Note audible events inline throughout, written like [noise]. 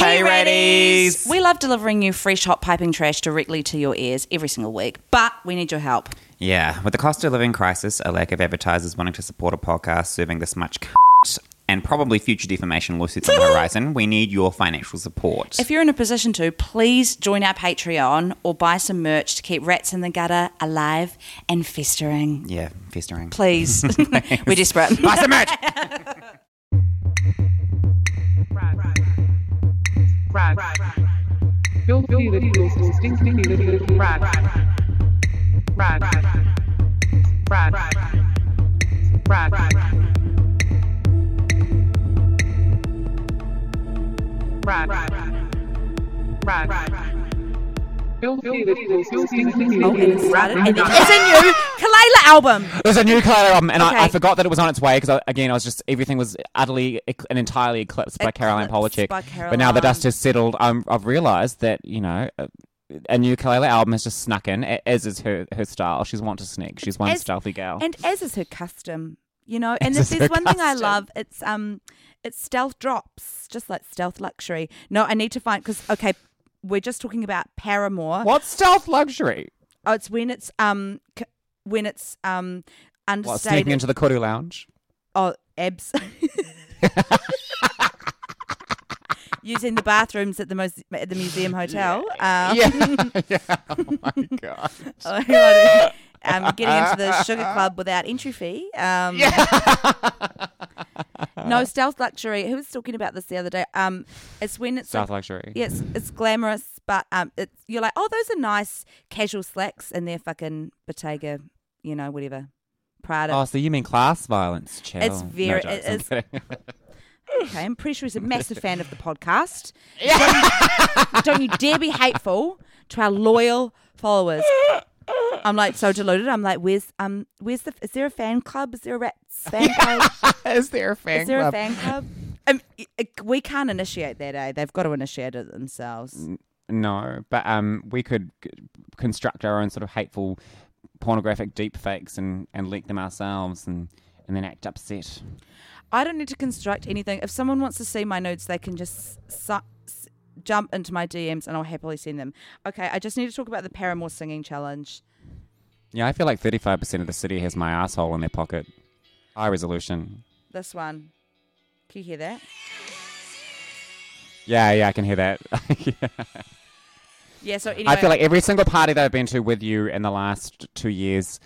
Hey, Raddies! We love delivering you fresh, hot piping trash directly to your ears every single week, but we need your help. Yeah, with the cost of living crisis, a lack of advertisers wanting to support a podcast serving this much c- and probably future defamation lawsuits on the [laughs] horizon, we need your financial support. If you're in a position to, please join our Patreon or buy some merch to keep Rats in the Gutter alive and festering. yeah, festering. Please. [laughs] [laughs] We're desperate. Buy some merch! Filthy little stinky little rat. Rat. Rat. Rat. Rat. Rat. Filthy it's little started. rat. And it's a new Kelela album. There's a new Caroline album, and I, I forgot that it was on its way because, again, I was just everything was utterly ec- and entirely eclipsed by Caroline Eclipsed Polachek. by But now the dust has settled. I'm, I've realised that you know a, a new Kelela album has just snuck in, a- as is her her style. She's one to sneak. She's one As- stealthy gal. And as is her custom, you know. And As if is there's her one thing I love, it's um, it's stealth drops, just like stealth luxury. No, I need to find because okay, we're just talking about Paramore. What's stealth luxury? Oh, it's when it's um, c- when it's um, What understated. sneaking into the Koru lounge? oh, abs. [laughs] Using the bathrooms at the muse- at the museum hotel. Um, [laughs] yeah, yeah. Oh my god. [laughs] um, getting into the sugar club without entry fee. Um, no stealth luxury. Who was talking about this the other day? Um, it's when it's Stealth like, luxury. yes, it's glamorous, but um, it's you're like, oh, those are nice casual slacks, and they're fucking Bottega, you know, whatever, Prada. Oh, so you mean class violence? Chill. It's No very- jokes, it I'm. [laughs] Okay, I'm pretty sure he's a massive fan of the podcast. [laughs] Don't, don't you dare be hateful to our loyal followers. I'm like so deluded. I'm like, where's um, where's the? Is there a fan club? Is there a rats [laughs] fan club? Is there a fan Is there club? a fan club? Um, i- i- we can't initiate that, eh? They've got to initiate it themselves. No, but um, we could construct our own sort of hateful, pornographic deep fakes and, and leak them ourselves and, and then act upset. I don't need to construct anything. If someone wants to see my nudes, they can just su- s- jump into my DMs and I'll happily send them. Okay, I just need to talk about the Paramore singing challenge. Yeah, I feel like 35% of the city has my asshole in their pocket. High resolution. This one. Can you hear that? Yeah, yeah, I can hear that. Yeah. [laughs] Yeah, so anyway, I feel like every single party that I've been to with you in the last two years,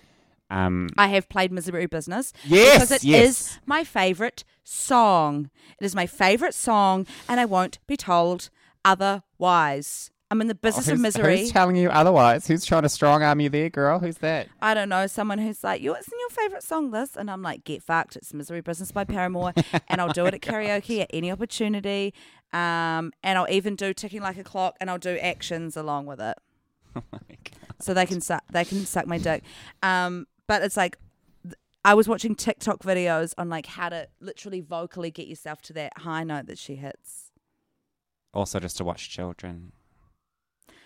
um, I have played Misery Business. Yes, Because it is yes. my favourite song. It is my favourite song, and I won't be told otherwise. I'm in the business of misery. who's telling you otherwise? Who's trying to strong arm you there, girl? Who's that? I don't know, someone who's like, "You, isn't your favourite song this?" And I'm like, "Get fucked! It's Misery Business by Paramore," [laughs] and I'll do it at karaoke at any opportunity. Um, and I'll even do ticking like a clock, and I'll do actions along with it, [laughs] Oh my God. so they can suck, they can suck my dick. Um, but it's like, I was watching TikTok videos on like how to literally vocally get yourself to that high note that she hits. Also, just to watch children.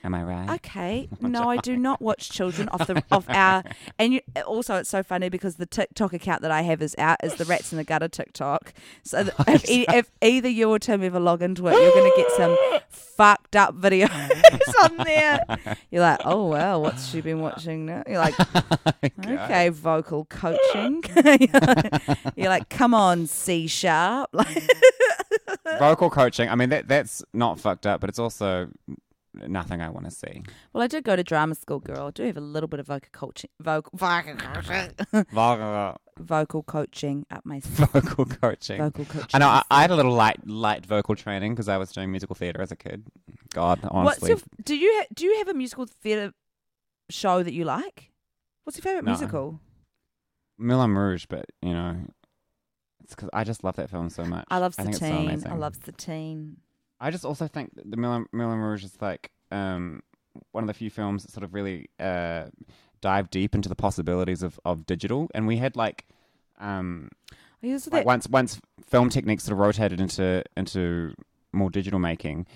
Am I right? Okay. [laughs] No, I do not watch children off the off our. [laughs] And you, also, it's so funny because the TikTok account that I have is out is the Rats in the Gutter TikTok. So [laughs] that oh, if, e- if either you or Tim ever log into it, you're going to get some fucked up videos on there. You're like, oh wow, what's she been watching now? You're like, okay, vocal coaching. you're like, come on, C sharp. Like, mm. Vocal coaching. I mean, that that's not fucked up, but it's also nothing I want to see. well, I did go to drama school, girl. I do have a little bit of vocal coaching, vocal, vocal coaching, [laughs] Vocal, vocal coaching up my vocal [laughs] coaching. vocal coaching. I know. I, I had a little light light vocal training because I was doing musical theatre as a kid. God, What's honestly, your, do you ha- do you have a musical theatre show that you like? What's your favorite No. musical? Moulin Rouge, but you know, it's because I just love that film so much. I love think it's so Satine. I love Satine. I just also think that the Moulin, Moulin Rouge is like um, one of the few films that sort of really uh, dive deep into the possibilities of, of digital. And we had like, um, I used like that. once once film techniques sort of rotated into into more digital making.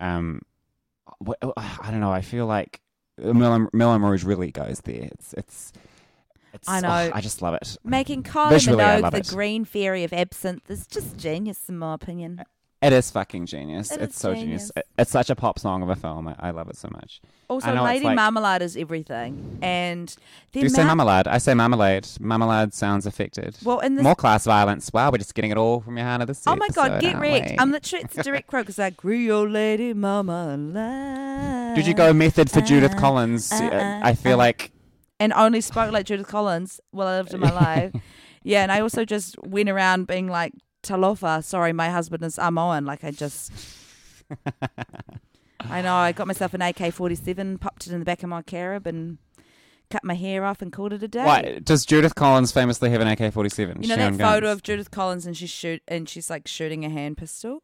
Um, wh- I don't know. I feel like Moulin, Moulin Rouge really goes there. It's it's. It's I know. oh, I just love it. Making Kylie Visually, Minogue the it. green fairy of absinthe is just genius, in my opinion. It is fucking genius. It it's so genius. genius. It- it's such a pop song of a film. I, I love it so much. Also, I know it's Lady like- Marmalade is everything, and Do you say marmalade? I say marmalade. Marmalade sounds affected. Well, in this More class violence. Wow, we're just getting it all from your hand of this Oh my god, episode, get wrecked. I'm literally it's a direct quote because I grew your Lady Mama Did you go method for Judith uh, Collins? uh, Uh, uh, I feel uh. like and only spoke like Judith Collins while I lived in my life. [laughs] Yeah, and I also just went around being like Talofa, sorry, my husband is Samoan. Like I just [laughs] I know, I got myself an AK forty seven, popped it in the back of my carib and cut my hair off and called it a day. Why does Judith Collins famously have an AK-47? You know that photo guns. of Judith Collins and she's shoot and she's like shooting a hand pistol?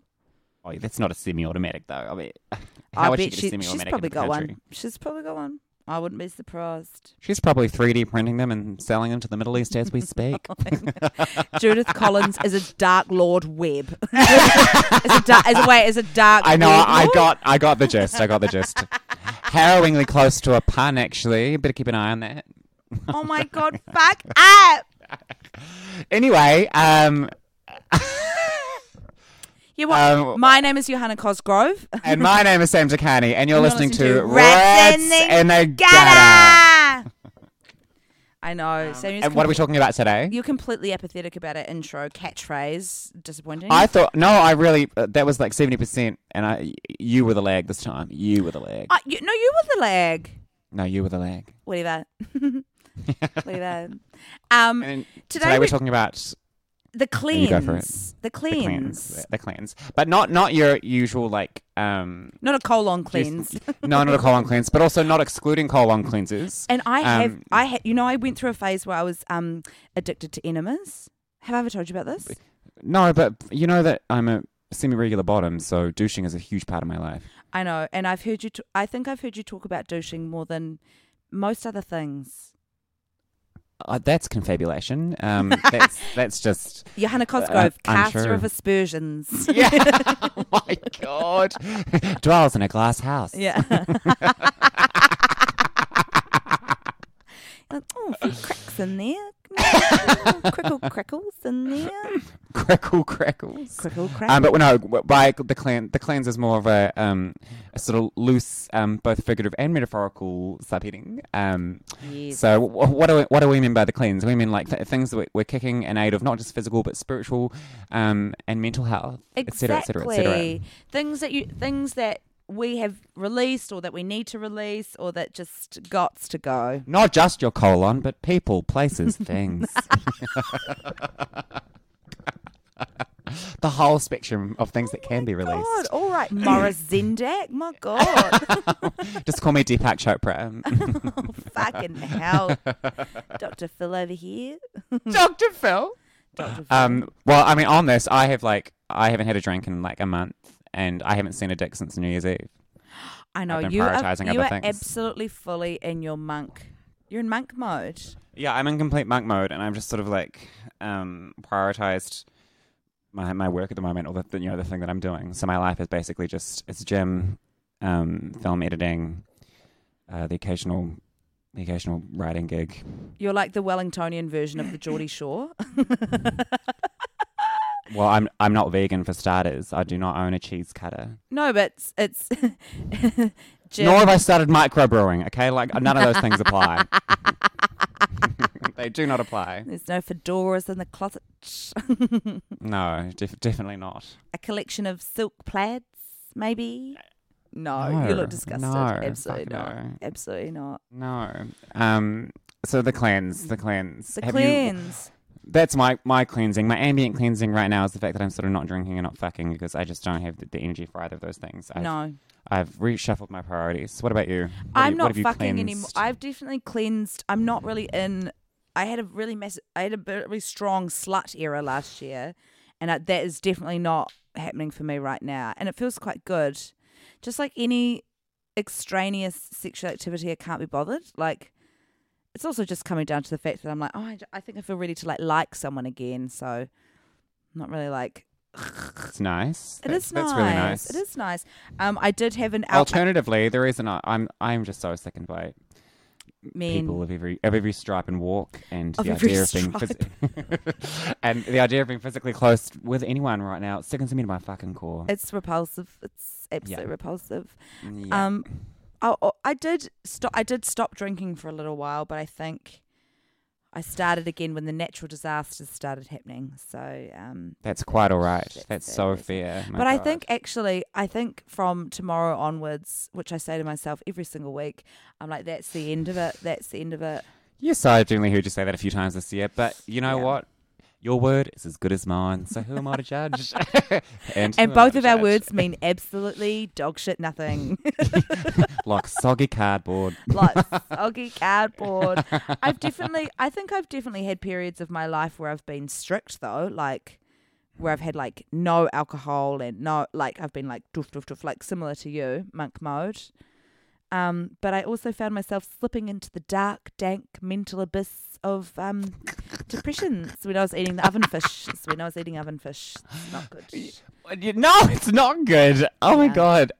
Oh, that's not a semi-automatic though. I mean, [laughs] I how she bet get a she, she's probably got country? one. She's probably got one. I wouldn't be surprised. She's probably 3D printing them and selling them to the Middle East as we [laughs] speak. [laughs] Judith [laughs] Collins is a Dark Lord Web. is a dark, is a a dark. I know. web I got. I got the gist. I got the gist. Harrowingly close to a pun, actually. Better keep an eye on that. Oh my god! Fuck up. Anyway, um, You what? Um, my name is Johanna Cosgrove. and my name is Sam Te Kani, and you're listening, listening to to Rats in the the Gutter. I know. Samuel's And what are we talking about today? You're completely apathetic about our intro catchphrase. Disappointing. I thought no, I really uh, that was like seventy percent, and I you were the lag this time. You were the lag. Uh, you, no, you were the lag. no, you were the lag. Whatever. [laughs] Whatever. Um, today, today, we- we're talking about the you go for it. cleanse. The the cleanse, the cleanse, but not not your usual like um Not a colon Just- cleanse. [laughs] no, not a colon cleanse, but also not excluding colon cleanses. And I have, Um, I had, you know, I went through a phase where I was um addicted to enemas. Have I ever told you about this? No, but you know that I'm a semi-regular bottom, so douching is a huge part of my life. I know, and I've heard you. T- I think I've heard you talk about douching more than most other things. Uh, that's confabulation. Um, [laughs] that's that's just Johanna Cosgrove, I'm caster sure. of aspersions. [laughs] yeah. [laughs] oh my god, dwells in a glass house. Yeah. Oh, a few [laughs] cracks [laughs] in there. Crickle crackles in there. Crackle crackles. Crickle crackles. Um, but no, by the clean, the cleanse is more of a um, a sort of loose, um, both figurative and metaphorical subheading. Um, yes. So wh- what do we, what do we mean by the cleanse? We mean like th- things that we- we're kicking in aid of not just physical but spiritual um, and mental health, etc., etc., etc. Exactly. Things that you things that we have released or that we need to release or that just gots to go. Not just your colon, but people, places, [laughs] things. the whole spectrum of things that can be released. God, released. all right, Maurice Sendak. My God, [laughs] Just call me Deepak Chopra. [laughs] oh, fucking hell, Doctor Phil over here. Dr. Phil. Doctor Phil. Um, well, I mean, on this, I have like I haven't had a drink in like a month, and I haven't seen a dick since New Year's Eve. I know you are. You other are things. absolutely fully in your monk. You're in monk mode. Yeah, I'm in complete monk mode, and I'm just sort of like um, prioritized my my work at the moment, or the, the you know the thing that I'm doing. So my life is basically just it's gym, um, film editing, uh, the occasional the occasional writing gig. You're like the Wellingtonian version of the Geordie Shore. [laughs] [laughs] Well, I'm I'm not vegan for starters. I do not own a cheese cutter. no, but it's, [laughs] it's Jim, Nor have I started microbrewing. Okay, like none of those things apply. [laughs] they do not apply. There's no fedoras in the closet. [laughs] No, def- definitely not. A collection of silk plaids, maybe. No, No, you look disgusted. no, Absolutely not. no. Absolutely not. No. Um. So the cleanse, the cleanse. The Have you- cleanse. That's my my cleansing. My ambient cleansing right now is the fact that I'm sort of not drinking and not fucking because I just don't have the, the energy for either of those things. I've, no, I've reshuffled my priorities. What about you? What I'm you- not fucking anymore. I've definitely cleansed. I'm not really in. I had a really massive. I had a very strong slut era last year, and I, that is definitely not happening for me right now. And it feels quite good. Just like any extraneous sexual activity, I can't be bothered. Like. It's also just coming down to the fact that I'm like, oh, I, I think I feel ready to like like someone again. So, I'm not really like It's nice. It that's, is That's nice. really nice. It is nice. Um, I did have an Alternatively, the reason I, I'm I'm just so sickened by men. people of every of every stripe and walk, and Of the idea of being phys- [laughs] and the idea of being physically close with anyone right now it sickens me to my fucking core. It's repulsive. It's absolutely Yeah. repulsive. Yeah. Um, I, I did stop. I did stop drinking for a little while, but I think I started again when the natural disasters started happening. So, um, That's quite all right. That's That's, so fair. but I think actually, I think from tomorrow onwards, which I say to myself every single week, I'm like, that's the end of it. That's the end of it. Yes, I've definitely heard you say that a few times this year, but you know Yeah. what? Your word is as good as mine, so who am I to [laughs] judge? and And who am I both of our judge? words mean absolutely dog shit nothing. [laughs] [laughs] like soggy cardboard. like soggy cardboard. I've definitely, I think I've definitely had periods of my life where I've been strict though, like where I've had like no alcohol and no, like I've been like doof doof doof, like similar to you, monk mode. Um, but I also found myself slipping into the dark, dank mental abyss of um, depressions when I was eating the oven fish. When I was eating oven fish. It's not good. No, it's not good. Oh my god.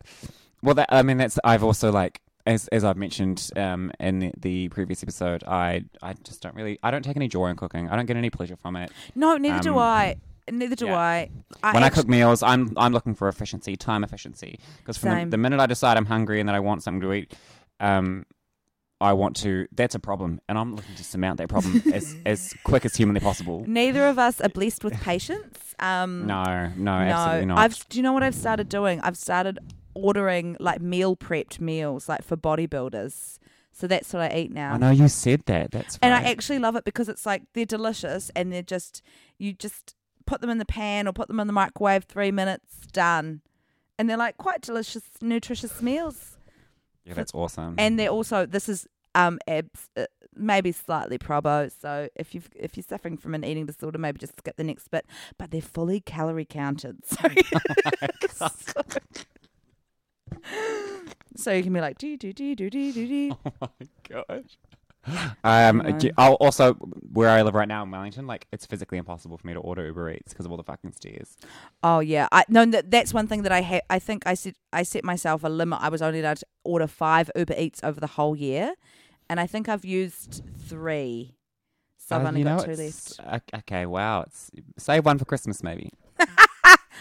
Well, that I mean, that's I've also like as as I've mentioned um, in the, the previous episode, I I just don't really I don't take any joy in cooking. I don't get any pleasure from it. No, neither do Um, I. Neither do yeah. I. I when I cook meals, I'm I'm looking for efficiency, time efficiency. Because from the, Same. the minute I decide I'm hungry and that I want something to eat, um, I want to. That's a problem, and I'm looking to surmount that problem [laughs] as as quick as humanly possible. Neither of us are blessed with patience. Um, No, no, absolutely not. I've. Do you know what I've started doing? I've started ordering like meal prepped meals, like for bodybuilders. So that's what I eat now. I know you said that. That's And right. I actually love it because it's like they're delicious and they're just you just put them in the pan or put them in the microwave three minutes done, and they're like quite delicious, nutritious meals. yeah, that's awesome. And they're also this is um abs, uh, maybe slightly probo. So if you if you're suffering from an eating disorder, maybe just skip the next bit. But they're fully calorie counted. [laughs] So, [laughs] so you can be like do do do do do do do. [laughs] oh my gosh. [gasps] Um, do- I'll also where I live right now in Wellington, like it's physically impossible for me to order Uber Eats because of all the fucking stairs. Oh yeah, I no. That, that's one thing that I ha- I think I set I set myself a limit. I was only allowed to order five Uber Eats over the whole year, and I think I've used three. So I've Uh, only got know, two left. Okay, wow. It's save one for Christmas maybe. [laughs]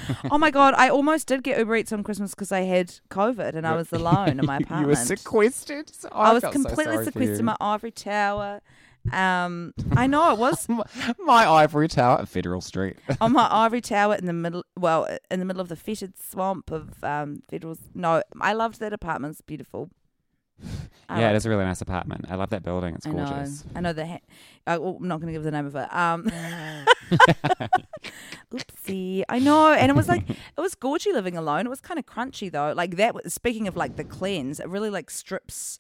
[laughs] oh my god, I almost did get Uber Eats on Christmas because I had COVID and I was alone in my apartment. [laughs] you were sequestered. So I was felt so completely sequestered in my ivory tower. Um, I know it was [laughs] my ivory tower at Federal Street. on my ivory tower in the middle. Well, in the middle of the fetid swamp of um, Federal. No, I loved that apartment. It's beautiful. Yeah, it is a really nice apartment. I love that building. It's I gorgeous. know. I know the. Ha- uh, well, I'm not going to give the name of it. Um, [laughs] [laughs] oopsie. I know, and it was like [laughs] it was gorgy living alone. It was kind of crunchy though. Like that. Speaking of like the cleanse, it really like strips.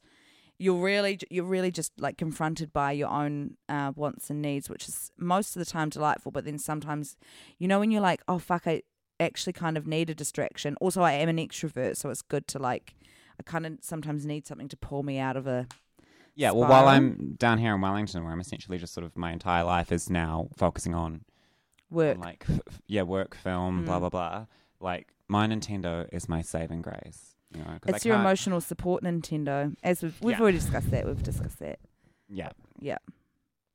You're really you're really just like confronted by your own uh, wants and needs, which is most of the time delightful. But then sometimes, you know, when you're like, oh fuck, I actually kind of need a distraction. Also, I am an extrovert, so it's good to like. I kind of sometimes need something to pull me out of a Yeah, well, while. I'm down here in Wellington, where I'm essentially just sort of my entire life is now focusing on work. on, like f- yeah, work, film, blah Mm. blah blah. Like my Nintendo is my saving grace. You know, 'cause I It's your can't- emotional support Nintendo. As we've we've Yeah. already discussed that. We've discussed that. Yeah. Yeah.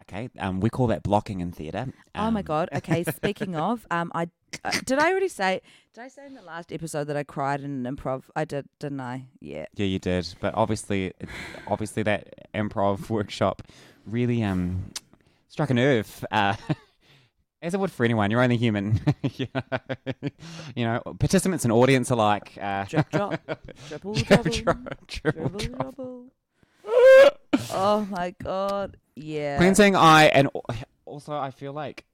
Okay. Um, we call that blocking in theatre. oh my Um, god. [laughs] Okay. Speaking of, um, I uh, did I already say? Did I say in the last episode that I cried in an improv? I did, didn't I? Yeah. Yeah, you did, but obviously, obviously that improv [laughs] workshop really um struck a nerve. Uh, [laughs] as it would for anyone, you're only human. you, know, you know, participants and audience alike. Uh, Drip drop. Dribble drip, dribble. drop, dribble, Dribble drop. dribble. Oh my god. Yeah. Cleansing eye, and also I feel like,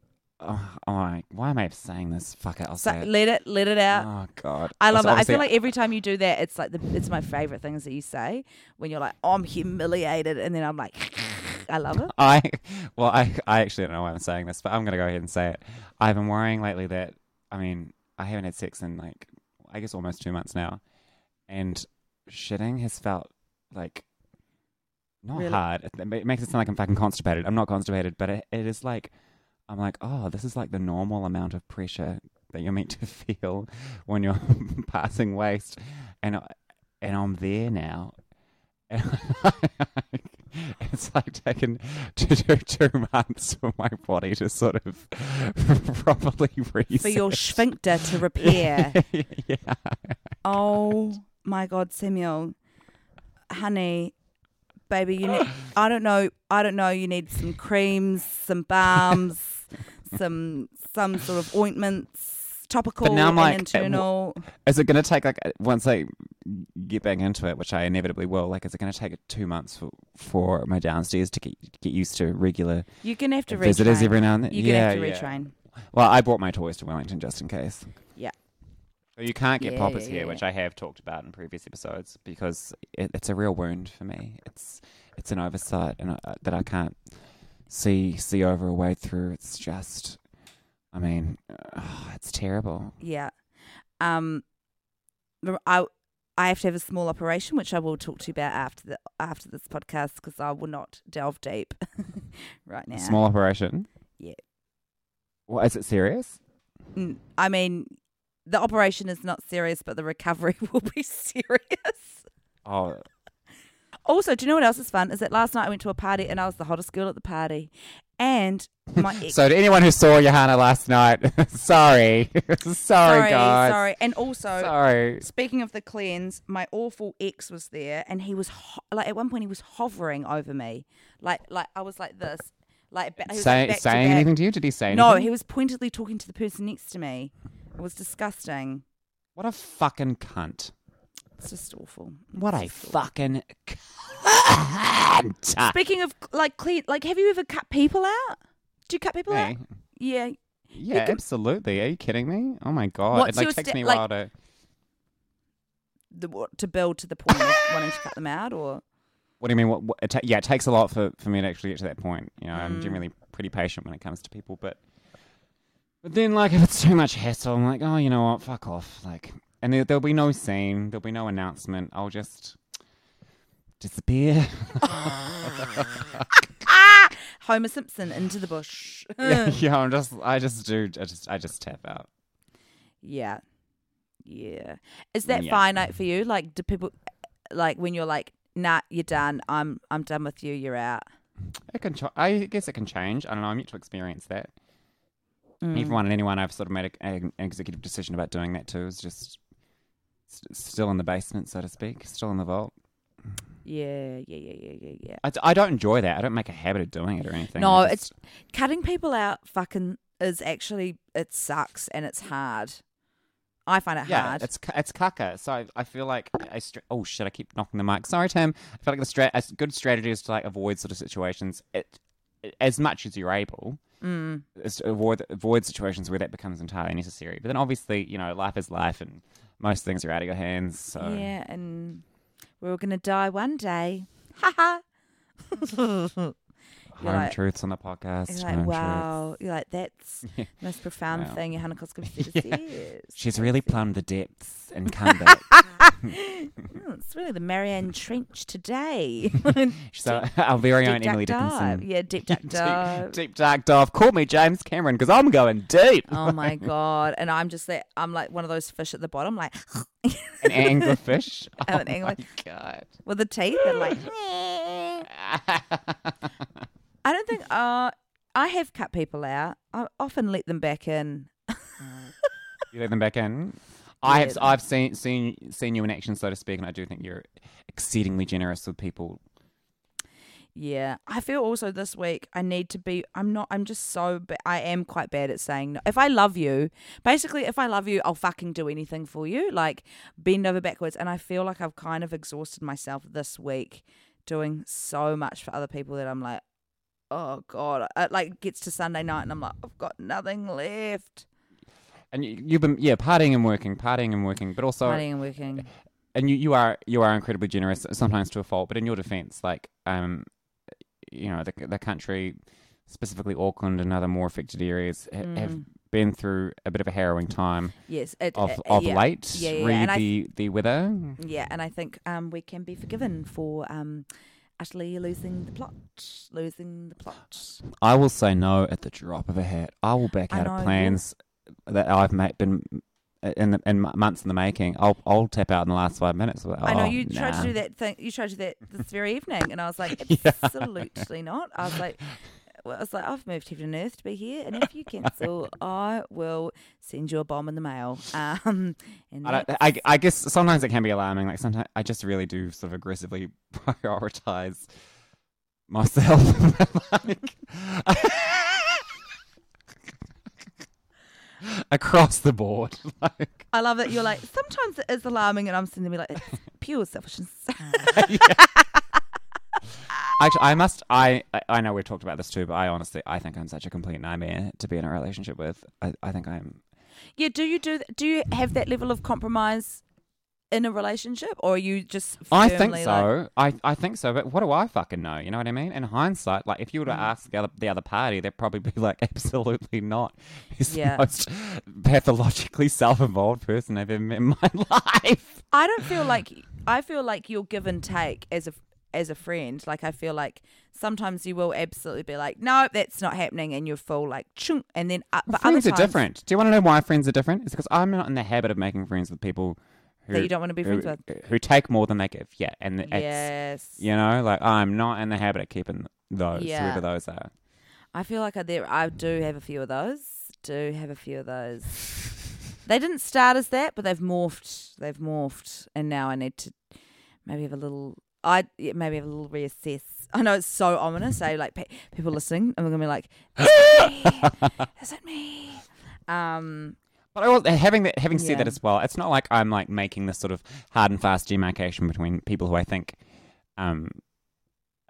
oh, oh my, why am I saying this? Fuck it, I'll say it. let it let it out. Oh god, I love it. I feel like every time you do that, it's like the it's my favorite things that you say when you're like, oh, I'm humiliated, and then I'm like, I love it. I well, I I actually don't know why I'm saying this, but I'm gonna go ahead and say it. I've been worrying lately that I mean I haven't had sex in like I guess almost two months now, and shitting has felt like not Really? hard. It, it makes it sound like I'm fucking constipated. I'm not constipated, but it, it is like I'm like oh this is like the normal amount of pressure that you're meant to [laughs] feel when you're [laughs] passing waste, and and I'm there now. [laughs] it's like taken two, two, two months for my body to sort of properly reset. For your sphincter to repair. yeah. Oh my God, Samuel, honey, baby, you need. [gasps] I don't know. I don't know. You need some creams, some balms, [laughs] some some sort of ointments, topical but now I'm and like, uh, internal. Is it going to take like once I get back into it, which I inevitably will? Like, is it going to take two months for, for my downstairs to get get used to regular You're gonna have to visitors retrain. every now and then? You're gonna have to yeah. retrain. Well, I brought my toys to Wellington just in case. Yeah. You can't get Yeah, poppers yeah, here, yeah. which I have talked about in previous episodes, because it, it's a real wound for me. It's it's an oversight, and I, that I can't see see over a way through. It's just, I mean, uh, it's terrible. Yeah. Um, I I have to have a small operation, which I will talk to you about after the after this podcast because I will not delve deep [laughs] right now. Small operation. Yeah. What is it serious? Mm, I mean, the operation is not serious, but the recovery [laughs] will be serious. Oh, Also, do you know what else is fun? Is that last night I went to a party and I was the hottest girl at the party, and my [laughs] ex- so to anyone who saw Johanna last night, [laughs] sorry, sorry, sorry, guys, sorry, and also sorry. Speaking of the cleanse, my awful ex was there, and he was ho- like at one point he was hovering over me, like like I was like this, like ba- he was Say, like to saying back. anything to you? Did he say anything? No, he was pointedly talking to the person next to me. It was disgusting. What a fucking cunt. It's just awful. What a fucking cunt. Speaking of like clean, like have you ever cut people out? Do you cut people out? Me? Yeah. Yeah, can- absolutely. Are you kidding me? Oh my god! What's it like takes sta- me a like- while to. The, what, to build to the point of wanting to cut them out, or What do you mean? What? what it ta- yeah, it takes a lot for, for me to actually get to that point. You know, Mm. I'm generally pretty patient when it comes to people, but but then like if it's too much hassle, I'm like, oh, you know what? Fuck off. Like, and there, there'll be no scene, there'll be no announcement. I'll just disappear. [laughs] Homer Simpson into the bush. [laughs] yeah, yeah, I'm just, I just do, I just, I just tap out. Yeah. Yeah. Is that Yeah. finite for you? Like do people like when you're like, nah, you're done, I'm I'm done with you, you're out. It can, ch- I guess it can change. I don't know. I'm yet to experience that. Mm. Everyone and anyone I've sort of made a, an executive decision about doing that too is just st- still in the basement, so to speak, still in the vault. Yeah, yeah, yeah, yeah, yeah, yeah. I don't enjoy that. I don't make a habit of doing it or anything. No, I it's cutting people out fucking is actually it sucks and it's hard. I find it yeah, hard. it's it's caca. So I, I feel like I stra- oh shit, I keep knocking the mic. Sorry, Tim. I feel like the stra- a good strategy is to like avoid sort of situations it, as much as you're able. mm. avoid avoid situations where that becomes entirely necessary. But then obviously, you know, life is life, and most things are out of your hands. So Yeah, and we're all gonna die one day. Ha ha. [laughs] home You're like- truths on the podcast. You're like, wow. You're like, that's [laughs] the most profound Wow. thing Johanna Cosgrove said Yeah. is. She's really plumbed the depths and [laughs] come back. Mm, it's really the Mariana Trench today. [laughs] so our very own Emily duck dive. Dickinson. Yeah, deep duck dive. Deep, deep dark dive. Call me James Cameron because I'm going deep. Oh my god! And I'm just that I'm like one of those fish at the bottom, like An anglerfish. Oh an angler- my god. with the teeth and like. I don't think. Uh, I have cut people out. I often let them back in. [laughs] you let them back in. I have. I've seen seen seen you in action, so to speak, and I do think you're exceedingly generous with people. Yeah, I feel also this week I need to be. I'm not. I'm just so. Ba- I am quite bad at saying no. If I love you, basically, if I love you, I'll fucking do anything for you. Like bend over backwards. And I feel like I've kind of exhausted myself this week doing so much for other people that I'm like, oh god. It like gets to Sunday night and I'm like, I've got nothing left. And you, you've been yeah partying and working, partying and working, but also Partying and working. and you, you are you are incredibly generous sometimes to a fault. But in your defence, like um, you know the the country, specifically Auckland and other more affected areas, ha- have Mm. been through a bit of a harrowing time Yes. It, of of yeah. late. Yeah, yeah, Read the the weather. Yeah, and I think um, we can be forgiven for um, utterly losing the plot, losing the plot. I will say no at the drop of a hat. I will back I out know, of plans that I've made, been in the, in months in the making, I'll I'll tap out in the last five minutes. Like, I know oh, you tried to do that thing. You tried to do that this very evening, and I was like, [laughs] Yeah. absolutely not. I was like, well, I was like, I've moved heaven and earth to be here, and if you cancel, [laughs] I will send you a bomb in the mail. Um, and I, I, I guess sometimes it can be alarming. Like sometimes I just really do sort of aggressively [laughs] prioritize myself. [laughs] like, across the board. Like, I love that you're like. Sometimes it is alarming, and I'm sitting there like, it's pure selfishness. Actually, I must. I I- know we've talked about this too, but I honestly I think I'm such a complete nightmare to be in a relationship with. I, I think I'm. yeah. Do you do? Do you have that level of compromise in a relationship, or are you just? I think so. Like, I, I think so. But what do I fucking know? You know what I mean? In hindsight, like if you were to Mm. ask the other, the other party, they'd probably be like, [laughs] absolutely not. He's Yeah. the most pathologically self-involved person I've ever met in my [laughs] life. I don't feel like I feel like you'll give and take as a as a friend. Like I feel like sometimes you will absolutely be like, no, that's not happening, and you're full like chunk, and then uh, but friends are different. Do you want to know why friends are different? It's because I'm not in the habit of making friends with people who that you don't want to be friends who, with. who take more than they give. Yeah, and it's Yes, you know, like I'm not in the habit of keeping those Yeah. whoever those are. I feel like I there I do have a few of those. Do have a few of those. [laughs] they didn't start as that, but they've morphed. They've morphed, and now I need to maybe have a little. I yeah, maybe have a little reassess. [laughs] I know it's so ominous. I like pe- people listening. I'm gonna be like, is it me? [laughs] Is it me? Um, But I was, having that, having said that as well, it's not like I'm like making this sort of hard and fast demarcation between people who I think um,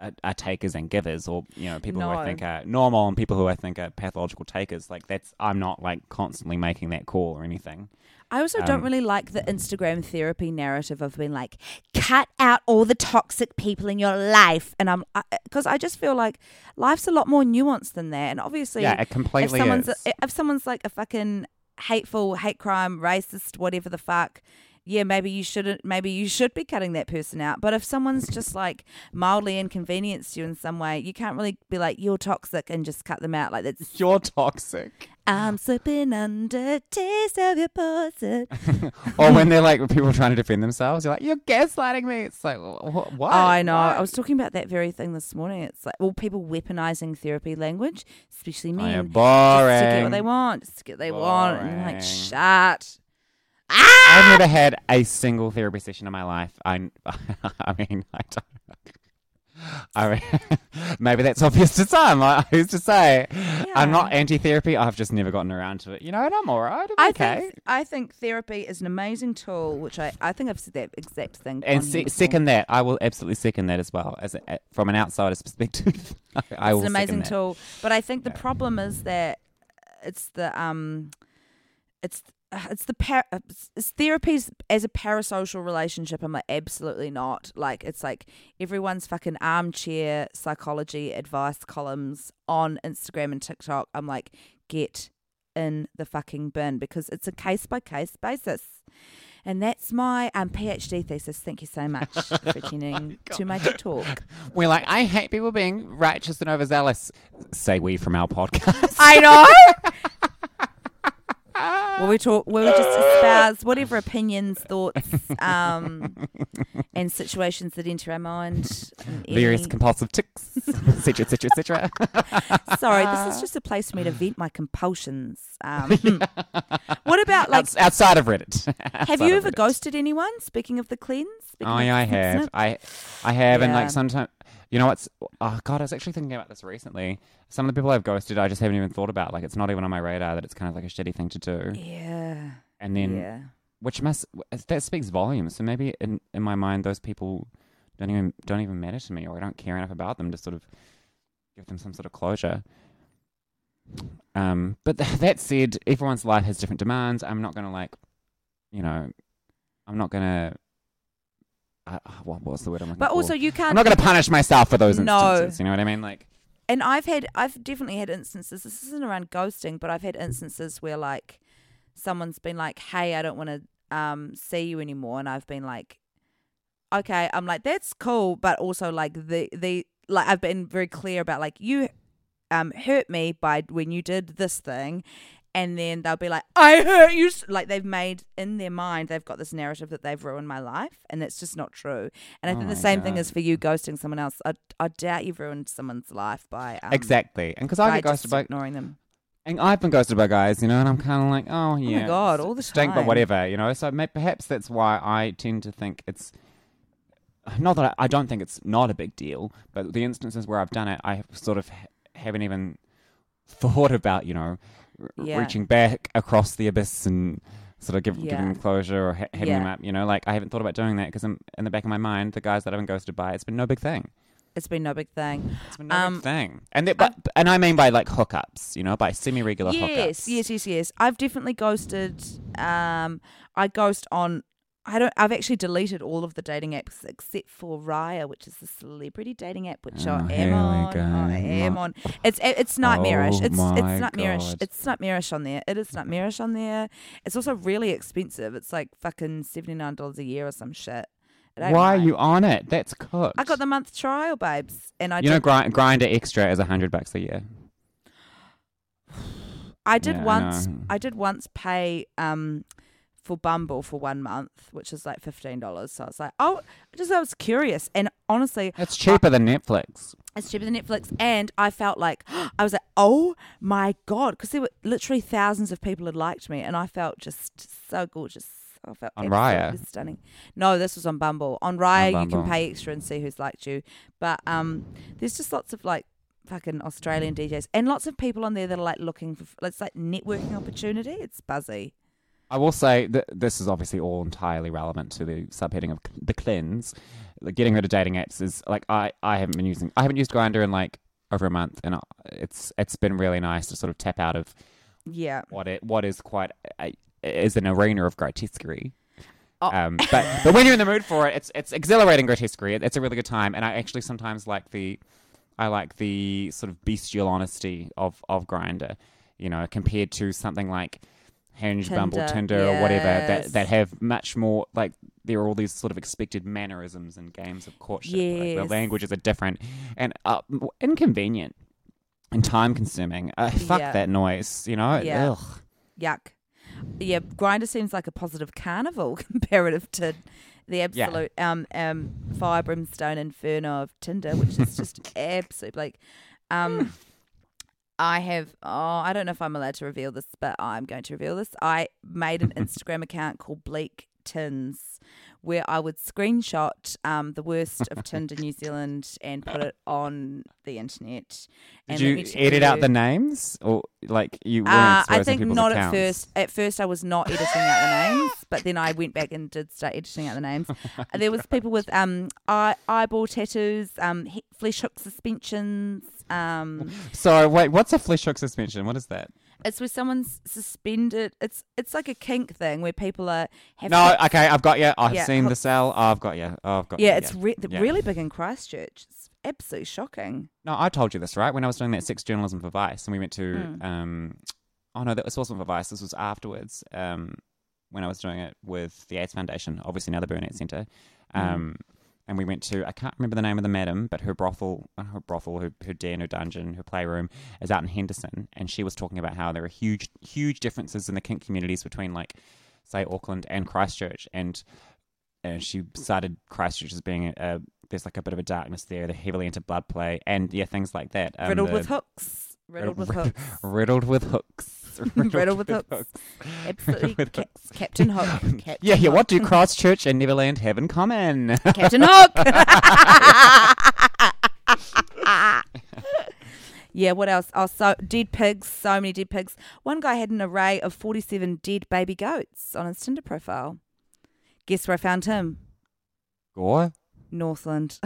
are, are takers and givers, or you know, people who I think are normal and people who I think are pathological takers. Like that's I'm not like constantly making that call or anything. I also don't Um, really like the Instagram therapy narrative of being like, cut out all the toxic people in your life, and I'm because I, just feel like life's a lot more nuanced than that, and obviously, yeah, it if completely someone's is. if someone's like a fucking hateful, hate crime, racist, whatever the fuck. Yeah, maybe you shouldn't. Maybe you should be cutting that person out. But if someone's just like mildly inconvenienced you in some way, you can't really be like you're toxic and just cut them out. Like that's [laughs] You're toxic. I'm slipping under taste of your poison. [laughs] or when they're like people trying to defend themselves, you're like, you're gaslighting me. It's like, what? Oh, I know. What? I was talking about that very thing this morning. It's like all people weaponizing therapy language, especially Oh, yeah, men, boring. just to get what they want, just to get what they want. And like, Boring. Shut. I've never had a single therapy session in my life. I, [laughs] I mean, I don't. [laughs] I mean, [laughs] maybe that's obvious to some. I who's to say? I'm not anti-therapy. I've just never gotten around to it. You know, and I'm all right. I'm I okay. think I think therapy is an amazing tool, which I, I think I've said that exact thing. and se- second that, I will absolutely second that as well. As a, from an outsider's perspective, I, I will it's an amazing tool. But I think the Yeah. problem is that it's the um, it's it's the par- it's, it's therapies as a parasocial relationship. I'm like absolutely not. Like it's like everyone's fucking armchair psychology advice columns on Instagram and TikTok. I'm like get in the fucking bin because it's a case by case basis. And that's my um, PhD thesis. Thank you so [laughs] much for tuning to my talk. [laughs] We're like, I hate people being righteous and overzealous. Say we from our podcast. I know. [laughs] well, we talk. We just [laughs] espouse whatever opinions, thoughts, um, and situations that enter our mind. Various any- compulsive tics, etc., etc., etc. Sorry, this is [laughs] just a place for me to vent my compulsions. Um, [laughs] what about like? Outs- outside of Reddit. have you ever Reddit. ghosted anyone? Speaking of the cleanse. Speaking Oh of yeah, I have. I I have, and like sometimes, you know what's? Oh god, I was actually thinking about this recently. Some of the people I've ghosted, I just haven't even thought about. Like, it's not even on my radar that it's kind of like a shitty thing to do. Yeah. And then, yeah. which must that speaks volumes. So maybe in in my mind, those people don't even don't even matter to me, or I don't care enough about them to sort of give them some sort of closure. Um, but th- [laughs] that said, everyone's life has different demands. I'm not gonna like, you know, I'm not gonna. Uh, what what's the word I'm looking But for? also, you can't. I'm not going to punish myself for those No. instances. You know what I mean? Like, and I've had I've definitely had instances this isn't around ghosting but I've had instances where like someone's been like hey I don't want to um see you anymore and I've been like okay I'm like that's cool but also like the the like I've been very clear about like you um hurt me by when you did this thing and then they'll be like, "I hurt you," like they've made in their mind they've got this narrative that they've ruined my life, and that's just not true. And I Oh think the my same thing is for you ghosting someone else. I, I doubt you've ruined someone's life by um, exactly. And because I get ghosted by, ignoring them. and I've been ghosted by guys, you know, and I'm kind of like, oh yeah, God, all the stink, but whatever, you know. So may- perhaps that's why I tend to think it's not that I, I don't think it's not a big deal, but the instances where I've done it, I sort of ha- haven't even thought about, you know, Yeah. reaching back across the abyss and sort of give, Yeah. giving them closure or ha- having them Yeah. up, you know. Like I haven't thought about doing that because I'm in the back of my mind, the guys that I've been ghosted by, it's been no big thing. It's been no big thing. It's been no Um, big thing. And that, but, and I mean by like hookups, you know, by semi-regular yes, hookups. yes, yes, yes. I've definitely ghosted. Um, I ghost on. I don't. I've actually deleted all of the dating apps except for Raya, which is the celebrity dating app, which Oh, I am on. I am My- on. It's it's nightmarish. Oh it's it's nightmarish. God. It's nightmarish on there. It is nightmarish on there. It's also really expensive. It's like fucking seventy nine dollars a year or some shit. Why are you on it? That's cooked. I got the month trial, babes, and I You know, grind, Grindr Extra is a hundred bucks a year. I did Yeah, once. know. I, did once pay um for Bumble for one month, which is like fifteen dollars. So I was like, oh, I just I was curious, and honestly, It's cheaper than Netflix. it's cheaper than Netflix, and I felt like [gasps] I was like, oh my god, because there were literally thousands of people had liked me, and I felt just so gorgeous. I felt On Raya? stunning. No, this was on Bumble. On Raya, you can pay extra and see who's liked you, but um, there's just lots of like fucking Australian DJs and lots of people on there that are like looking for it's like networking opportunity. It's buzzy. I will say that this is obviously all entirely relevant to the subheading of the cleanse. Like, getting rid of dating apps is like I, I haven't been using I haven't used Grindr in like over a month, and it's it's been really nice to sort of tap out of Yeah. what it what is quite a, is an arena of grotesquerie. Oh. Um, but but when you're in the mood for it, it's it's exhilarating grotesquerie. It, it's a really good time, and I actually sometimes like the I like the sort of bestial honesty of of Grindr, you know, compared to something like Hinge, Bumble, Tinder, Tinder, or whatever that that have much more like there are all these sort of expected mannerisms and games of courtship. Like, the languages are different and uh, inconvenient and time consuming. Uh, fuck Yeah. that noise, you know. Yeah. Ugh. Yuck. Yeah, Grindr seems like a positive carnival [laughs] comparative to the absolute um um fire brimstone inferno of Tinder, which is just [laughs] absolute like um I have oh I don't know if I'm allowed to reveal this, but I'm going to reveal this. I made an [laughs] Instagram account called Bleak Tins where I would screenshot um the worst of Tinder New Zealand and put it on the internet. Did And let you edit out the names, or like you weren't uh, I think not accounts? at first. At first, I was not editing out the names, but then I went back and did start editing out the names. Uh, [laughs] there was people with um eye, eyeball tattoos, um he- flesh hook suspensions. Um, So wait, what's a flesh hook suspension? What is that? it's where someone's suspended. It's it's like a kink thing where people are have No, okay, I've got you. I've Yeah, seen the cell. Oh, I've got you. Oh, I've got yeah, you. it's re- Yeah. really big in Christchurch. It's absolutely shocking. No, I told you this, right? When I was doing that sex journalism for Vice, and we went to, Hmm. um, oh no, this wasn't for Vice. This was afterwards. Um, when I was doing it with the AIDS Foundation, obviously now the Burnett Centre. Hmm. Um, and we went to, I can't remember the name of the madam, but her brothel, uh, her brothel, her, her den, her dungeon, her playroom is out in Henderson. And she was talking about how there are huge, huge differences in the kink communities between, like, say, Auckland and Christchurch. And and she cited Christchurch as being a, a there's like a bit of a darkness there. They're heavily into blood play and yeah, things like that. Um, Riddled the- with hooks. Riddled with [laughs] hooks. riddled with hooks. [laughs] Riddled with hooks. Absolutely, Cap- Captain Hook. [laughs] Captain Yeah, yeah. Hook. What do Christchurch and Neverland have in common? [laughs] Captain Hook. yeah, what else? Oh, so dead pigs, so many dead pigs. One guy had an array of 47 dead baby goats on his Tinder profile. Guess where I found him? Gore. Northland.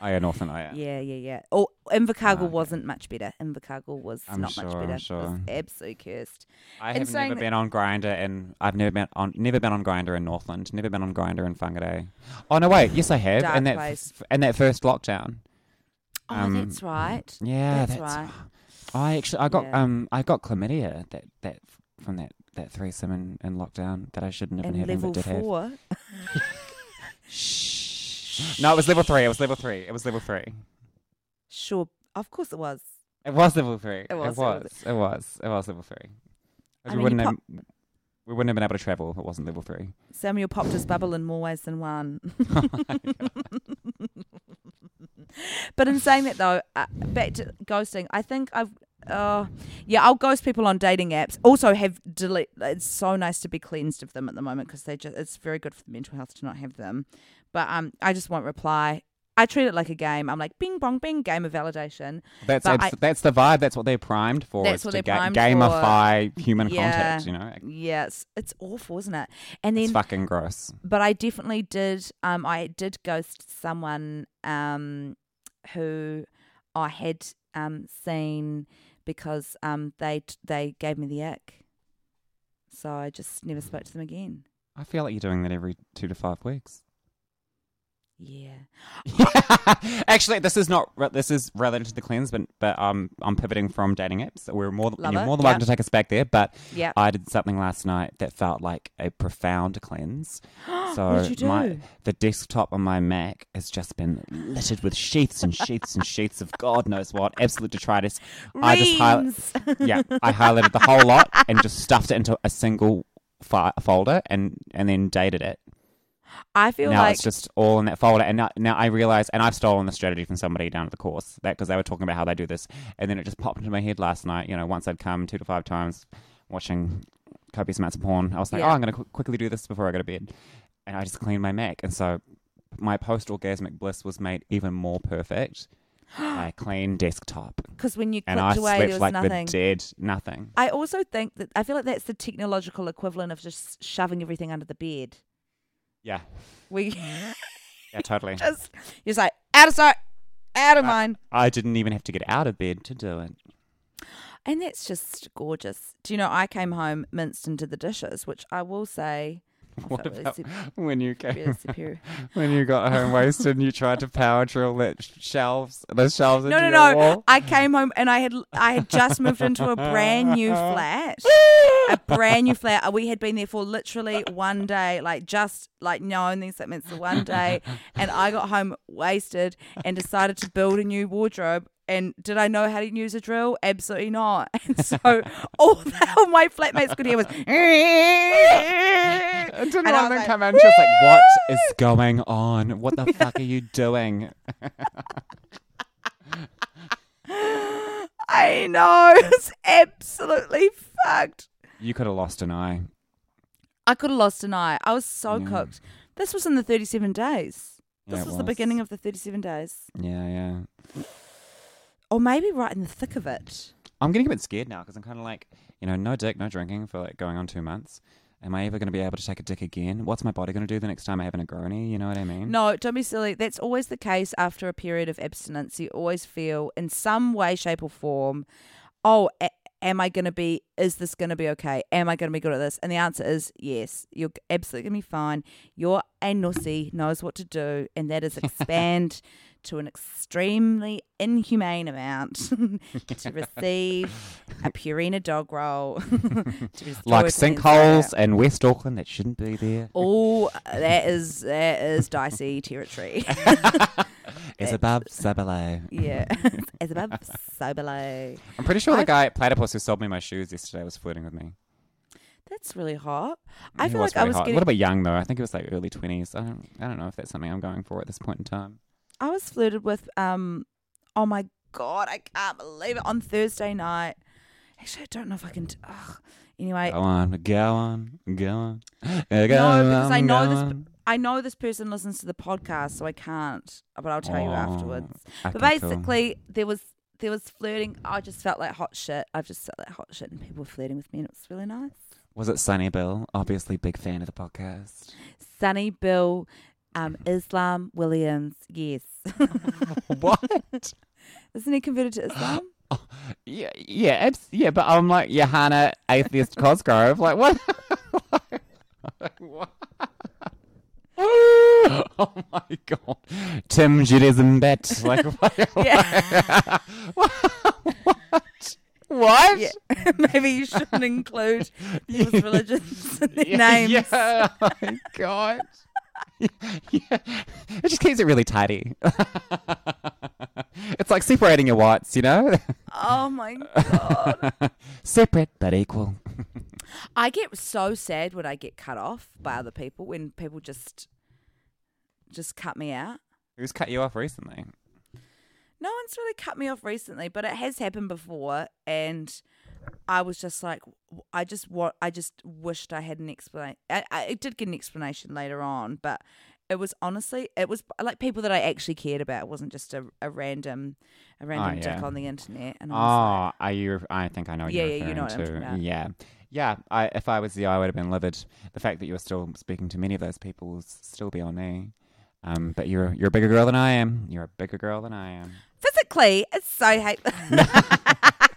Oh yeah, Northern. Oh yeah. yeah, yeah. Oh, Invercargill okay. wasn't much better. Invercargill was I'm not sure, much I'm better. It was absolutely cursed. I And have never been on Grindr, and I've never been on never been on Grindr in Northland. Never been on Grindr in Whangarei. Oh no, wait. Yes, I have. Dark and that place. f- and that first lockdown. Oh, Um, that's right. Yeah, That's that's, right. I actually I got Yeah. um I got chlamydia that that from that that threesome in, in lockdown that I shouldn't have been having level but did have. four. [laughs] [laughs] Shh. No, it was level three. It was level three. It was level three. Sure, of course it was. It was level three. It was It was. It was. It was level three. I we mean, wouldn't have, we wouldn't have been able to travel if it wasn't level three. Samuel popped his bubble in more ways than one. [laughs] [laughs] but in saying that though, uh, back to ghosting, I think I've. Uh, yeah, I'll ghost people on dating apps. Also, have delete. It's so nice to be cleansed of them at the moment because they just. It's very good for the mental health to not have them. But um, I just won't reply. I treat it like a game. I'm like, bing bong bing, game of validation. That's abs- I- that's the vibe. That's what they're primed for. That's what to they're primed gamify human Yeah. contact. You know, Yes, it's, it's awful, isn't it? And then it's fucking gross. but I definitely did. Um, I did ghost someone um, who I had um, seen because um, they they gave me the ick. So I just never spoke to them again. I feel like you're doing that every two to five weeks. Yeah. [laughs] Actually, this is not. This is related to the cleanse, but but um, I'm pivoting from dating apps. So we're more. You're more than welcome to take us back there. But Yeah. I did something last night that felt like a profound cleanse. [gasps] So what did you do? my the desktop on my Mac has just been littered with sheets and sheets and sheets of God knows what, absolute detritus. I just hi- [laughs] yeah, I highlighted the whole lot and just stuffed it into a single fi- folder and and then dated it. I feel now like it's just all in that folder, and now, now I realize, and I've stolen the strategy from somebody down at the course that because they were talking about how they do this, and then it just popped into my head last night. You know, once I'd come two to five times watching copious amounts of porn, I was like, Yeah. oh, I'm going to qu- quickly do this before I go to bed, and I just cleaned my Mac, and so my post orgasmic bliss was made even more perfect. by a [gasps] clean desktop, because when you and clicked I away, slept there was like nothing. the dead nothing. I also think that I feel like that's the technological equivalent of just shoving everything under the bed. Yeah, We yeah, totally. [laughs] just you're just like out of sight, out of mind. I didn't even have to get out of bed to do it. And that's just gorgeous. Do you know, I came home minced into the dishes, which I will say. [laughs] What really about [laughs] when you really came? superior. [laughs] when you got home wasted and you tried to power drill that shelves, those shelves No, no, no. wall. I came home and I had I had just moved into a brand new flat. A brand new flat. We had been there for literally one day, like just like knowing these statements the one day. And I got home wasted and decided to build a new wardrobe. And did I know how to use a drill? Absolutely not. [laughs] And so [laughs] all, my flatmates could hear was. [laughs] And didn't And I one was of them like, come in? She was like, "What is going on? What the fuck are you doing?" I know. It's absolutely fucked. You could have lost an eye. I could have lost an eye. I was so Yeah. cooked. This was in the 37 days. Yeah, This was, the beginning of the 37 days. Yeah, yeah. Or maybe right in the thick of it. I'm getting a bit scared now because I'm kind of like, you know, no dick, no drinking for like going on two months. Am I ever going to be able to take a dick again? What's my body going to do the next time I have a Negroni? You know what I mean? No, don't be silly. That's always the case after a period of abstinence. You always feel in some way, shape, or form, oh, a- am I going to be, is this going to be okay? Am I going to be good at this? And the answer is yes. You're absolutely going to be fine. Your anussy knows what to do, and that is [laughs] expand to an extremely inhumane amount [laughs] to receive a Purina dog roll. [laughs] to like sinkholes in West Auckland that shouldn't be there. Oh, [laughs] that is that is dicey territory. Is above, so below. Yeah. As above, so below. I'm pretty sure the I've- guy at Platypus who sold me my shoes yesterday was flirting with me. That's really hot. I He feel like I was hot. getting a little bit young though. I think it was like early twenties. I don't, I don't know if that's something I'm going for at this point in time. I was flirted with um oh my god, I can't believe it on Thursday night. Actually, I don't know if I can t- ugh. Anyway, Go on, go on, go on. [gasps] Go no, because I know this. I know this person listens to the podcast, so I can't. But I'll tell you Oh, afterwards. But cool. basically, there was there was flirting. I just felt like hot shit. I've just felt like hot shit, and people were flirting with me, and it was really nice. was it Sonny Bill? Obviously, big fan of the podcast. Sonny Bill, um, Islam Williams. Yes, [laughs] what? [laughs] isn't he converted to Islam? [gasps] Yeah, yeah, abs- yeah. But I'm like Johanna, atheist Cosgrove. Like what? what? [laughs] oh my god, Tim Judaism bet. Like what? Yeah. what? What? Yeah, maybe you shouldn't include people's religions in their Yeah, names. Yeah. Oh my god. [laughs] yeah. It just keeps it really tidy. [laughs] it's like separating your whites, you know? Oh my god! [laughs] Separate but equal. I get so sad when I get cut off by other people when people just just cut me out. Who's cut you off recently? No one's really cut me off recently, but it has happened before, and I was just like, I just what I just wished I had an explanation. I, I it did get an explanation later on, but it was honestly it was like people that I actually cared about. It wasn't just a, a random a random dick yeah. on the internet. And I was Oh, are you? I think I know. What Yeah, you're yeah, you know what I'm about. Yeah, yeah. I, if I was you, I would have been livid. The fact that you were still speaking to many of those people will still be on me. Um, but you're you're a bigger girl than I am. You're a bigger girl than I am. physically, it's so hate. [laughs] [laughs]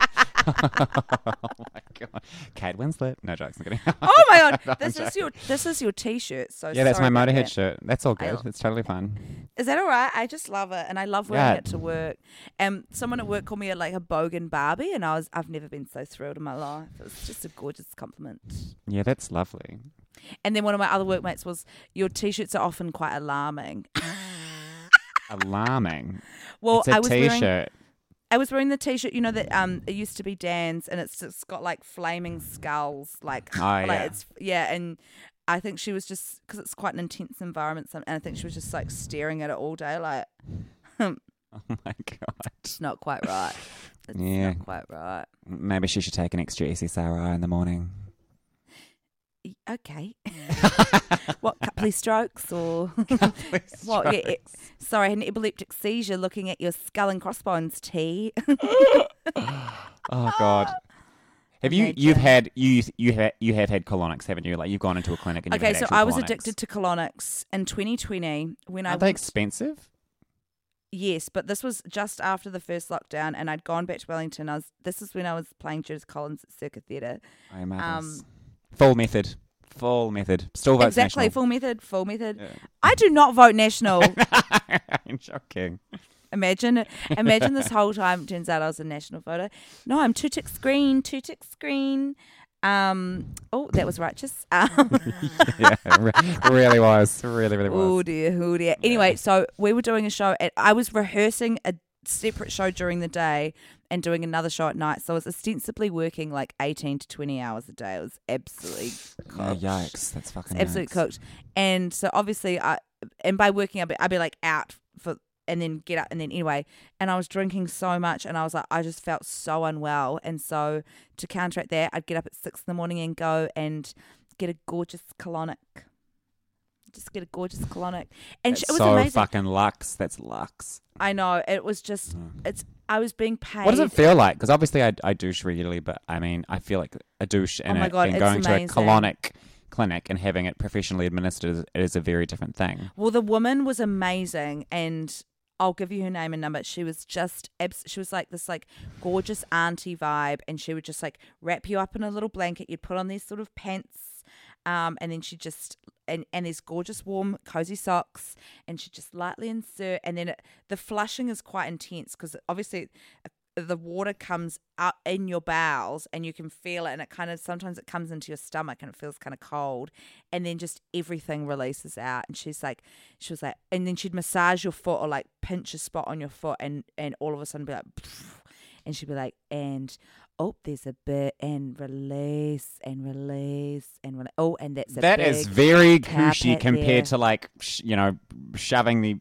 [laughs] oh my god, Kate Winslet. No jokes. I'm kidding. [laughs] oh my god, [laughs] No, this I'm is your this is your t-shirt. So yeah, that's my Motorhead that. shirt. That's all good. It's totally fine. Is that all right? I just love it, and I love wearing Yeah. it to work. And someone at work called me like a bogan Barbie, and I was I've never been so thrilled in my life. It was just a gorgeous compliment. Yeah, that's lovely. And then one of my other workmates was, "Your t-shirts are often quite alarming." Alarming. Well, it's a I was wearing t-shirt. I was wearing the t-shirt, you know that um it used to be Dan's, and it's it's got like flaming skulls, like Oh, like yeah. it's yeah, and I think she was just because it's quite an intense environment, and I think she was just like staring at it all day, like [laughs] [laughs] Oh my god. it's not quite right. It's Yeah. not quite right. Maybe she should take an extra SSRI in the morning. Okay. [laughs] what couple of strokes or [laughs] [laughs] what? It- sorry, an epileptic seizure. Looking at your skull and crossbones, T. Oh god. Have you you've had you you have you have had colonics, haven't you? Like you've gone into a clinic and you've okay, so I was colonics. addicted to colonics in 2020 when I Are they went- expensive? Yes, but this was just after the first lockdown, and I'd gone back to Wellington. I was this is when I was playing Judith Collins at Circa Theatre. Oh, marvellous. Um, Full method. Full method. Still votes national. exactly, national. full method, full method. Yeah. I do not vote national. [laughs] I'm joking. imagine, imagine this [laughs] whole time. Turns out I was a national voter. No, I'm two tick screen, two tick screen. Um, oh, that was righteous. [laughs] Um, yeah, re- really was. Really, really was. oh dear, oh dear. Anyway, so we were doing a show. At, I was rehearsing a separate show during the day and doing another show at night. So I was ostensibly working like 18 to 20 hours a day. It was absolutely cooked. yikes. That's fucking absolutely cooked. And so obviously, I and by working, I'd be, I'd be like out for and then get up and then anyway. And I was drinking so much, and I was like, I just felt so unwell. And so to counteract that, I'd get up at six in the morning and go and get a gorgeous colonic. Just get a gorgeous colonic, and sh- That's it was so amazing. fucking lux. That's lux. I know it was just it's. I was being paid. What does it feel like? Because obviously I, I douche regularly, but I mean I feel like a douche and, Oh my a, God, and it's going to a amazing. colonic clinic and having it professionally administered is, is a very different thing. Well, the woman was amazing, and I'll give you her name and number. She was just, abs- she was like this like gorgeous auntie vibe, and she would just like wrap you up in a little blanket. You'd put on these sort of pants, um, and then she just and and these gorgeous warm cozy socks, and she just lightly insert, and then it, the flushing is quite intense because obviously. uh, The water comes up in your bowels and you can feel it, and it kind of sometimes it comes into your stomach and it feels kind of cold, and then just everything releases out. And she's like, she was like, and then she'd massage your foot or like pinch a spot on your foot, and and all of a sudden be like, [laughs] and she'd be like, and oh, there's a bit, and release, and release, and rele- oh, and that's a That is very cushy compared there. to like sh- you know shoving the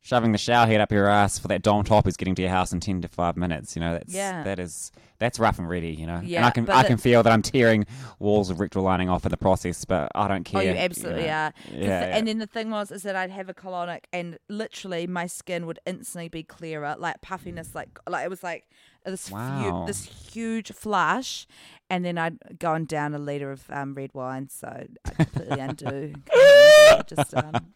shoving the shower head up your ass for that dom top who's getting to your house in ten to five minutes. You know that's Yeah. that is that's rough and ready. You know, yeah, and I can I can feel that I'm tearing walls of rectal lining off in the process, but I don't oh, care. Oh, you absolutely know. are. Yeah, the- yeah. And then the thing was, is that I'd have a colonic, and literally my skin would instantly be clearer, like puffiness, like like it was like this Wow. hu- this huge flush, and then I'd go and down a liter of um, red wine, so I completely undo. [laughs] Just um,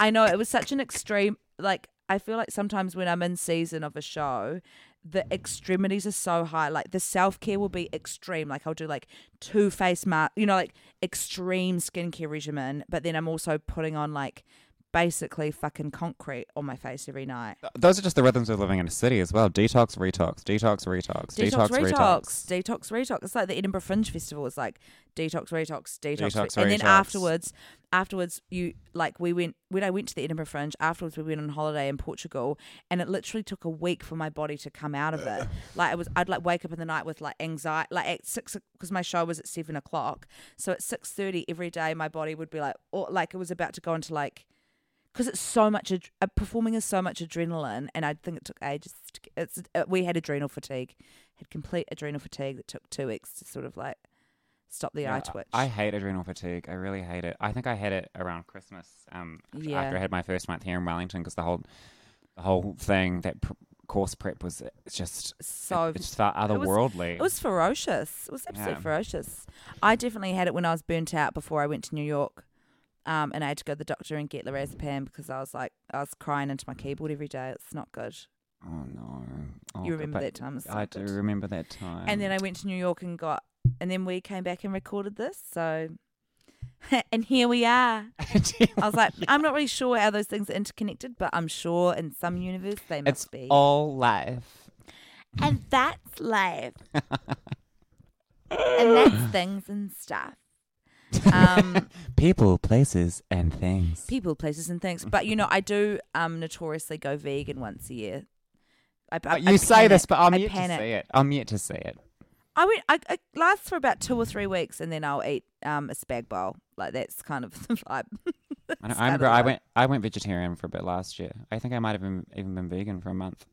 I know it was such an extreme. Like I feel like sometimes when I'm in season of a show, the extremities are so high. Like the self care will be extreme. Like I'll do like two face mask, you know, like extreme skincare regimen. But then I'm also putting on like basically fucking concrete on my face every night. Those are just the rhythms of living in a city as well. Detox, retox, detox, retox, Detox, detox, retox, retox. detox, retox. It's like the Edinburgh Fringe Festival. It's like detox, retox, detox, Detox, re- and then afterwards, afterwards, you like we went when I went to the Edinburgh Fringe. Afterwards, we went on holiday in Portugal, and it literally took a week for my body to come out of it. [sighs] like it was, I'd like wake up in the night with like anxiety, like at six because my show was at seven o'clock. So at six thirty every day, my body would be like, or like it was about to go into like because it's so much ad- uh, performing is so much adrenaline and i think it took ages to, it's uh, we had adrenal fatigue had complete adrenal fatigue that took two weeks to sort of like stop the Yeah, eye twitch I hate adrenal fatigue. I really hate it. I think I had it around Christmas. Um, after- Yeah. after I had my first month here in Wellington, because the whole, the whole thing that pr- course prep was just so it just felt otherworldly. it was ferocious it was absolutely Yeah. ferocious i definitely had it when i was burnt out before i went to new york um, and i had to go to the doctor and get lorazepam because i was like i was crying into my keyboard every day it's not good oh no! Oh, you remember that time I do good. remember that time. and then I went to New York and got, and then we came back and recorded this. So, [laughs] and here we are. [laughs] I was like, I'm not really sure how those things are interconnected, but I'm sure in some universe they must it's be. all life. and that's life. [laughs] and that's things and stuff. Um, [laughs] People, places, and things. people, places, and things. But you know, I do um notoriously go vegan once a year. I, I, you I say this, but I'm yet panic. to see it. I'm yet to see it. I went. I, I lasts for about two or three weeks, and then I'll eat um a spag bowl. Like that's kind of [laughs] the vibe. I know, I'm, kind gr- of I went. I went vegetarian for a bit last year. I think I might have been, even been vegan for a month.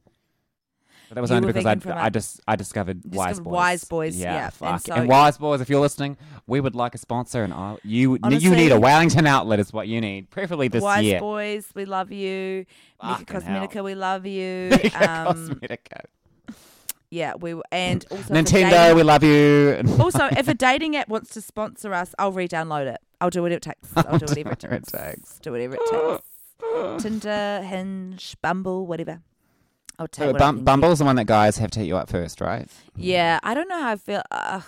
But that was You only because I, vegan for a I just I discovered, Wise Boys. Wise Boys, Yeah, yeah. And fuck. so- And, Wise Boys, if you're listening, we would like a sponsor, and I, you you Honestly- need a Wellington outlet is what you need, preferably this Wise year. Wise Boys, we love you. Mecca Fucking hell. Cosmetica, we love you. [laughs] Mecca um, Cosmetica. yeah, we and [laughs] also Nintendo, dating- we love you. [laughs] also, if a dating app wants to sponsor us, I'll re-download it. I'll do whatever it takes. I'll do whatever it whatever it takes. takes. Do whatever it takes. [gasps] Tinder, Hinge, Bumble, whatever. I'll take So I Bum-. Bumble's the one that guys have to hit you up first, right? Yeah, I don't know how I feel. Ugh.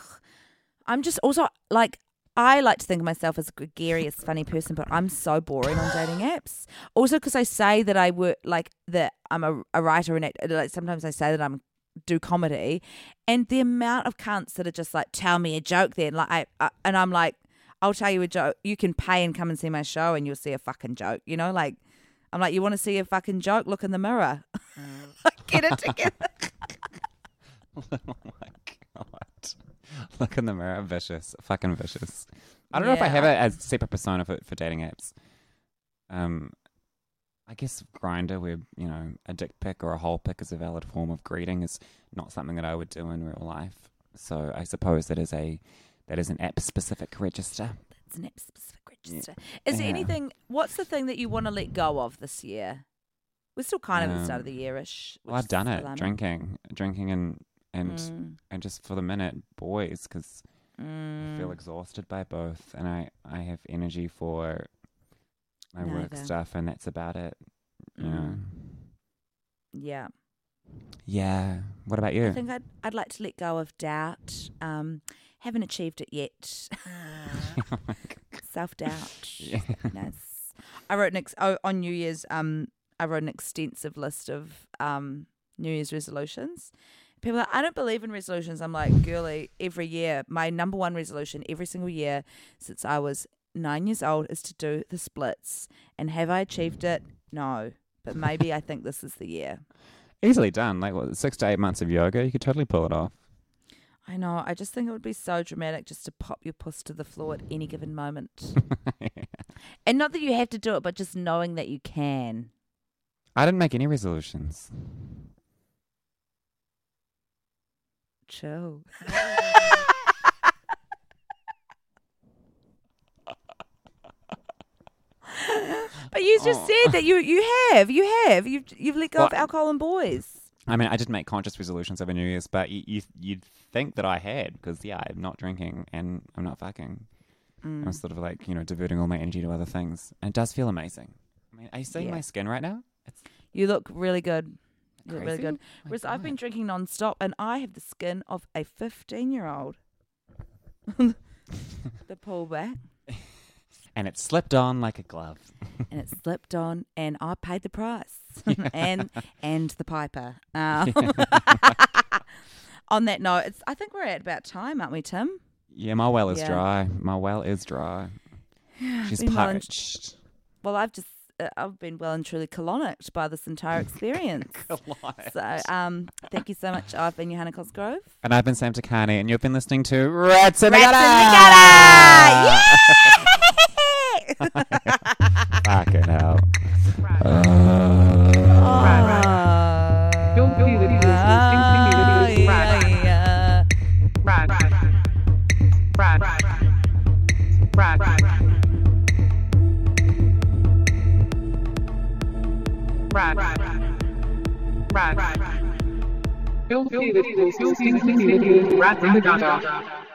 I'm just also like I like to think of myself as a gregarious, funny person, but I'm so boring on dating apps. Also, because I say that I work like that I'm a, a writer and act- like sometimes I say that I'm do comedy, and the amount of cunts that are just like tell me a joke. Then like I, I and I'm like. I'll tell you a joke. You can pay and come and see my show, and you'll see a fucking joke. You know, like I'm like, you want to see a fucking joke? Look in the mirror. [laughs] Get it together. [laughs] oh my god! Look in the mirror, vicious, fucking vicious. I don't know if I Yeah, have it as separate persona for, for dating apps. Um, I guess Grindr, where you know a dick pic or a hole pic is a valid form of greeting, is not something that I would do in real life. So I suppose that is a that is an app specific register. It's an specific register. Is there Yeah. anything? What's the thing that you want to let go of this year? We're still kind of at the start of Um, the year-ish. Well, I've done it, drinking, drinking, and and Mm, and just for the minute, boys, because I feel mm. exhausted by both, and I I have energy for my work Neither. stuff, and that's about it. You know. Mm. Yeah, Yeah. What about you? I you? think I'd I'd like to let go of doubt. Um, haven't achieved it yet. [laughs] Self doubt. Yeah. Nice. I wrote an ex- oh, on New Year's. Um, I wrote an extensive list of um New Year's resolutions. People, are like, I don't believe in resolutions. I'm like, girly. Every year, my number one resolution every single year since I was nine years old is to do the splits. And have I achieved it? No, but maybe I think this is the year. Easily done. Like what, six to eight months of yoga, you could totally pull it off. I know. I just think it would be so dramatic just to pop your puss to the floor at any given moment. [laughs] and not that you have to do it, but just knowing that you can. I didn't make any resolutions. Chill. [laughs] but you just Oh. said that you you have you have you've you've let go of alcohol and boys. I mean, I didn't make conscious resolutions over New Year's, but you, you you'd think that I had because yeah, I'm not drinking and I'm not fucking. Mm. I'm sort of like you know diverting all my energy to other things, and it does feel amazing. I mean, are you seeing Yeah. my skin right now? It's You look really good. You look really good. My Whereas I've been drinking non-stop and I have the skin of a 15 year old. [laughs] the pullback. And it slipped on like a glove. [laughs] and it slipped on, and I paid the price, [laughs] [laughs] and and the piper. Um, on that note, it's I think we're at about time, aren't we, Tim? Yeah, my well is Yeah. dry. My well is dry. [sighs] She's been well and- parched. Well, I've just uh, I've been well and truly colonicked by this entire experience. so, um, thank you so much. I've been Johanna Cosgrove. And I've been Sam Te Kani, and you've been listening to Rats in the Rats in the Gutter! Gutter! Fucking hell. Filthy little stinky little rat. yeah. Rat. Rat. Rat. Rat. Rat. Filthy little stinky little rat in the gutter.